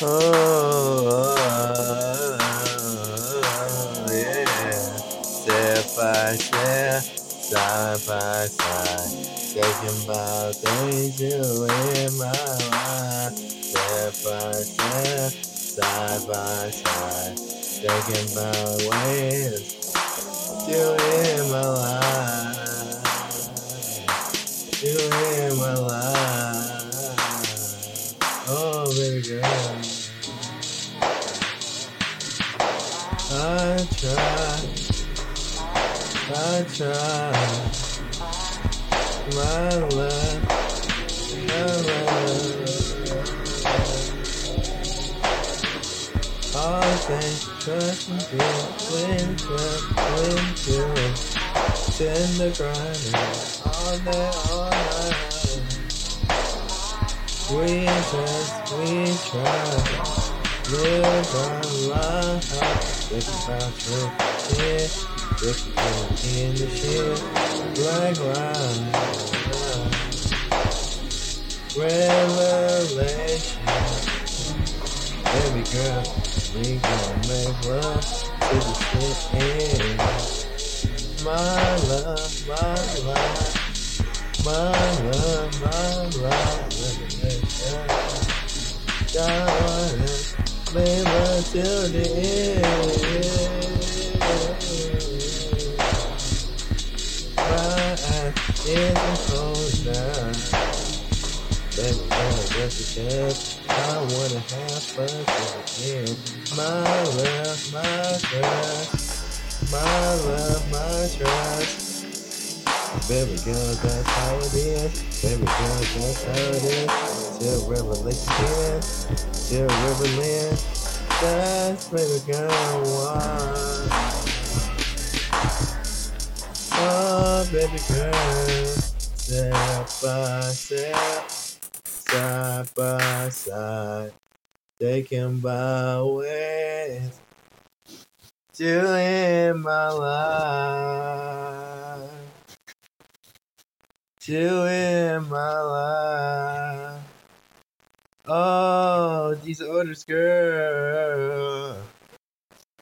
Oh, yeah. Step by step, side by side. Thinking about things you in my life. Step by step, side by side. Thinking about ways you in my life. Try, I try, my love, my love. All things trust and feel when to, when to, tender grinding all day, all night. We just, we try, live our life. Think about your shit, think about in the shit, like right. Revelation, baby girl, we gon' make love to the shit end. My love, my love, my love, my love, revelation. Darling, baby, till the end. My eyes isn't closed now. Baby girl, just chance. I wanna have fun again. My love, my trust. My love, my trust. Baby girl, that's how it is. Baby girl, that's how it is. Till revelation, till revelation. That's baby girl, why? Oh, baby girl, step by step, side by side, taking by ways to in my life, to in my life. Oh, these orders, girl.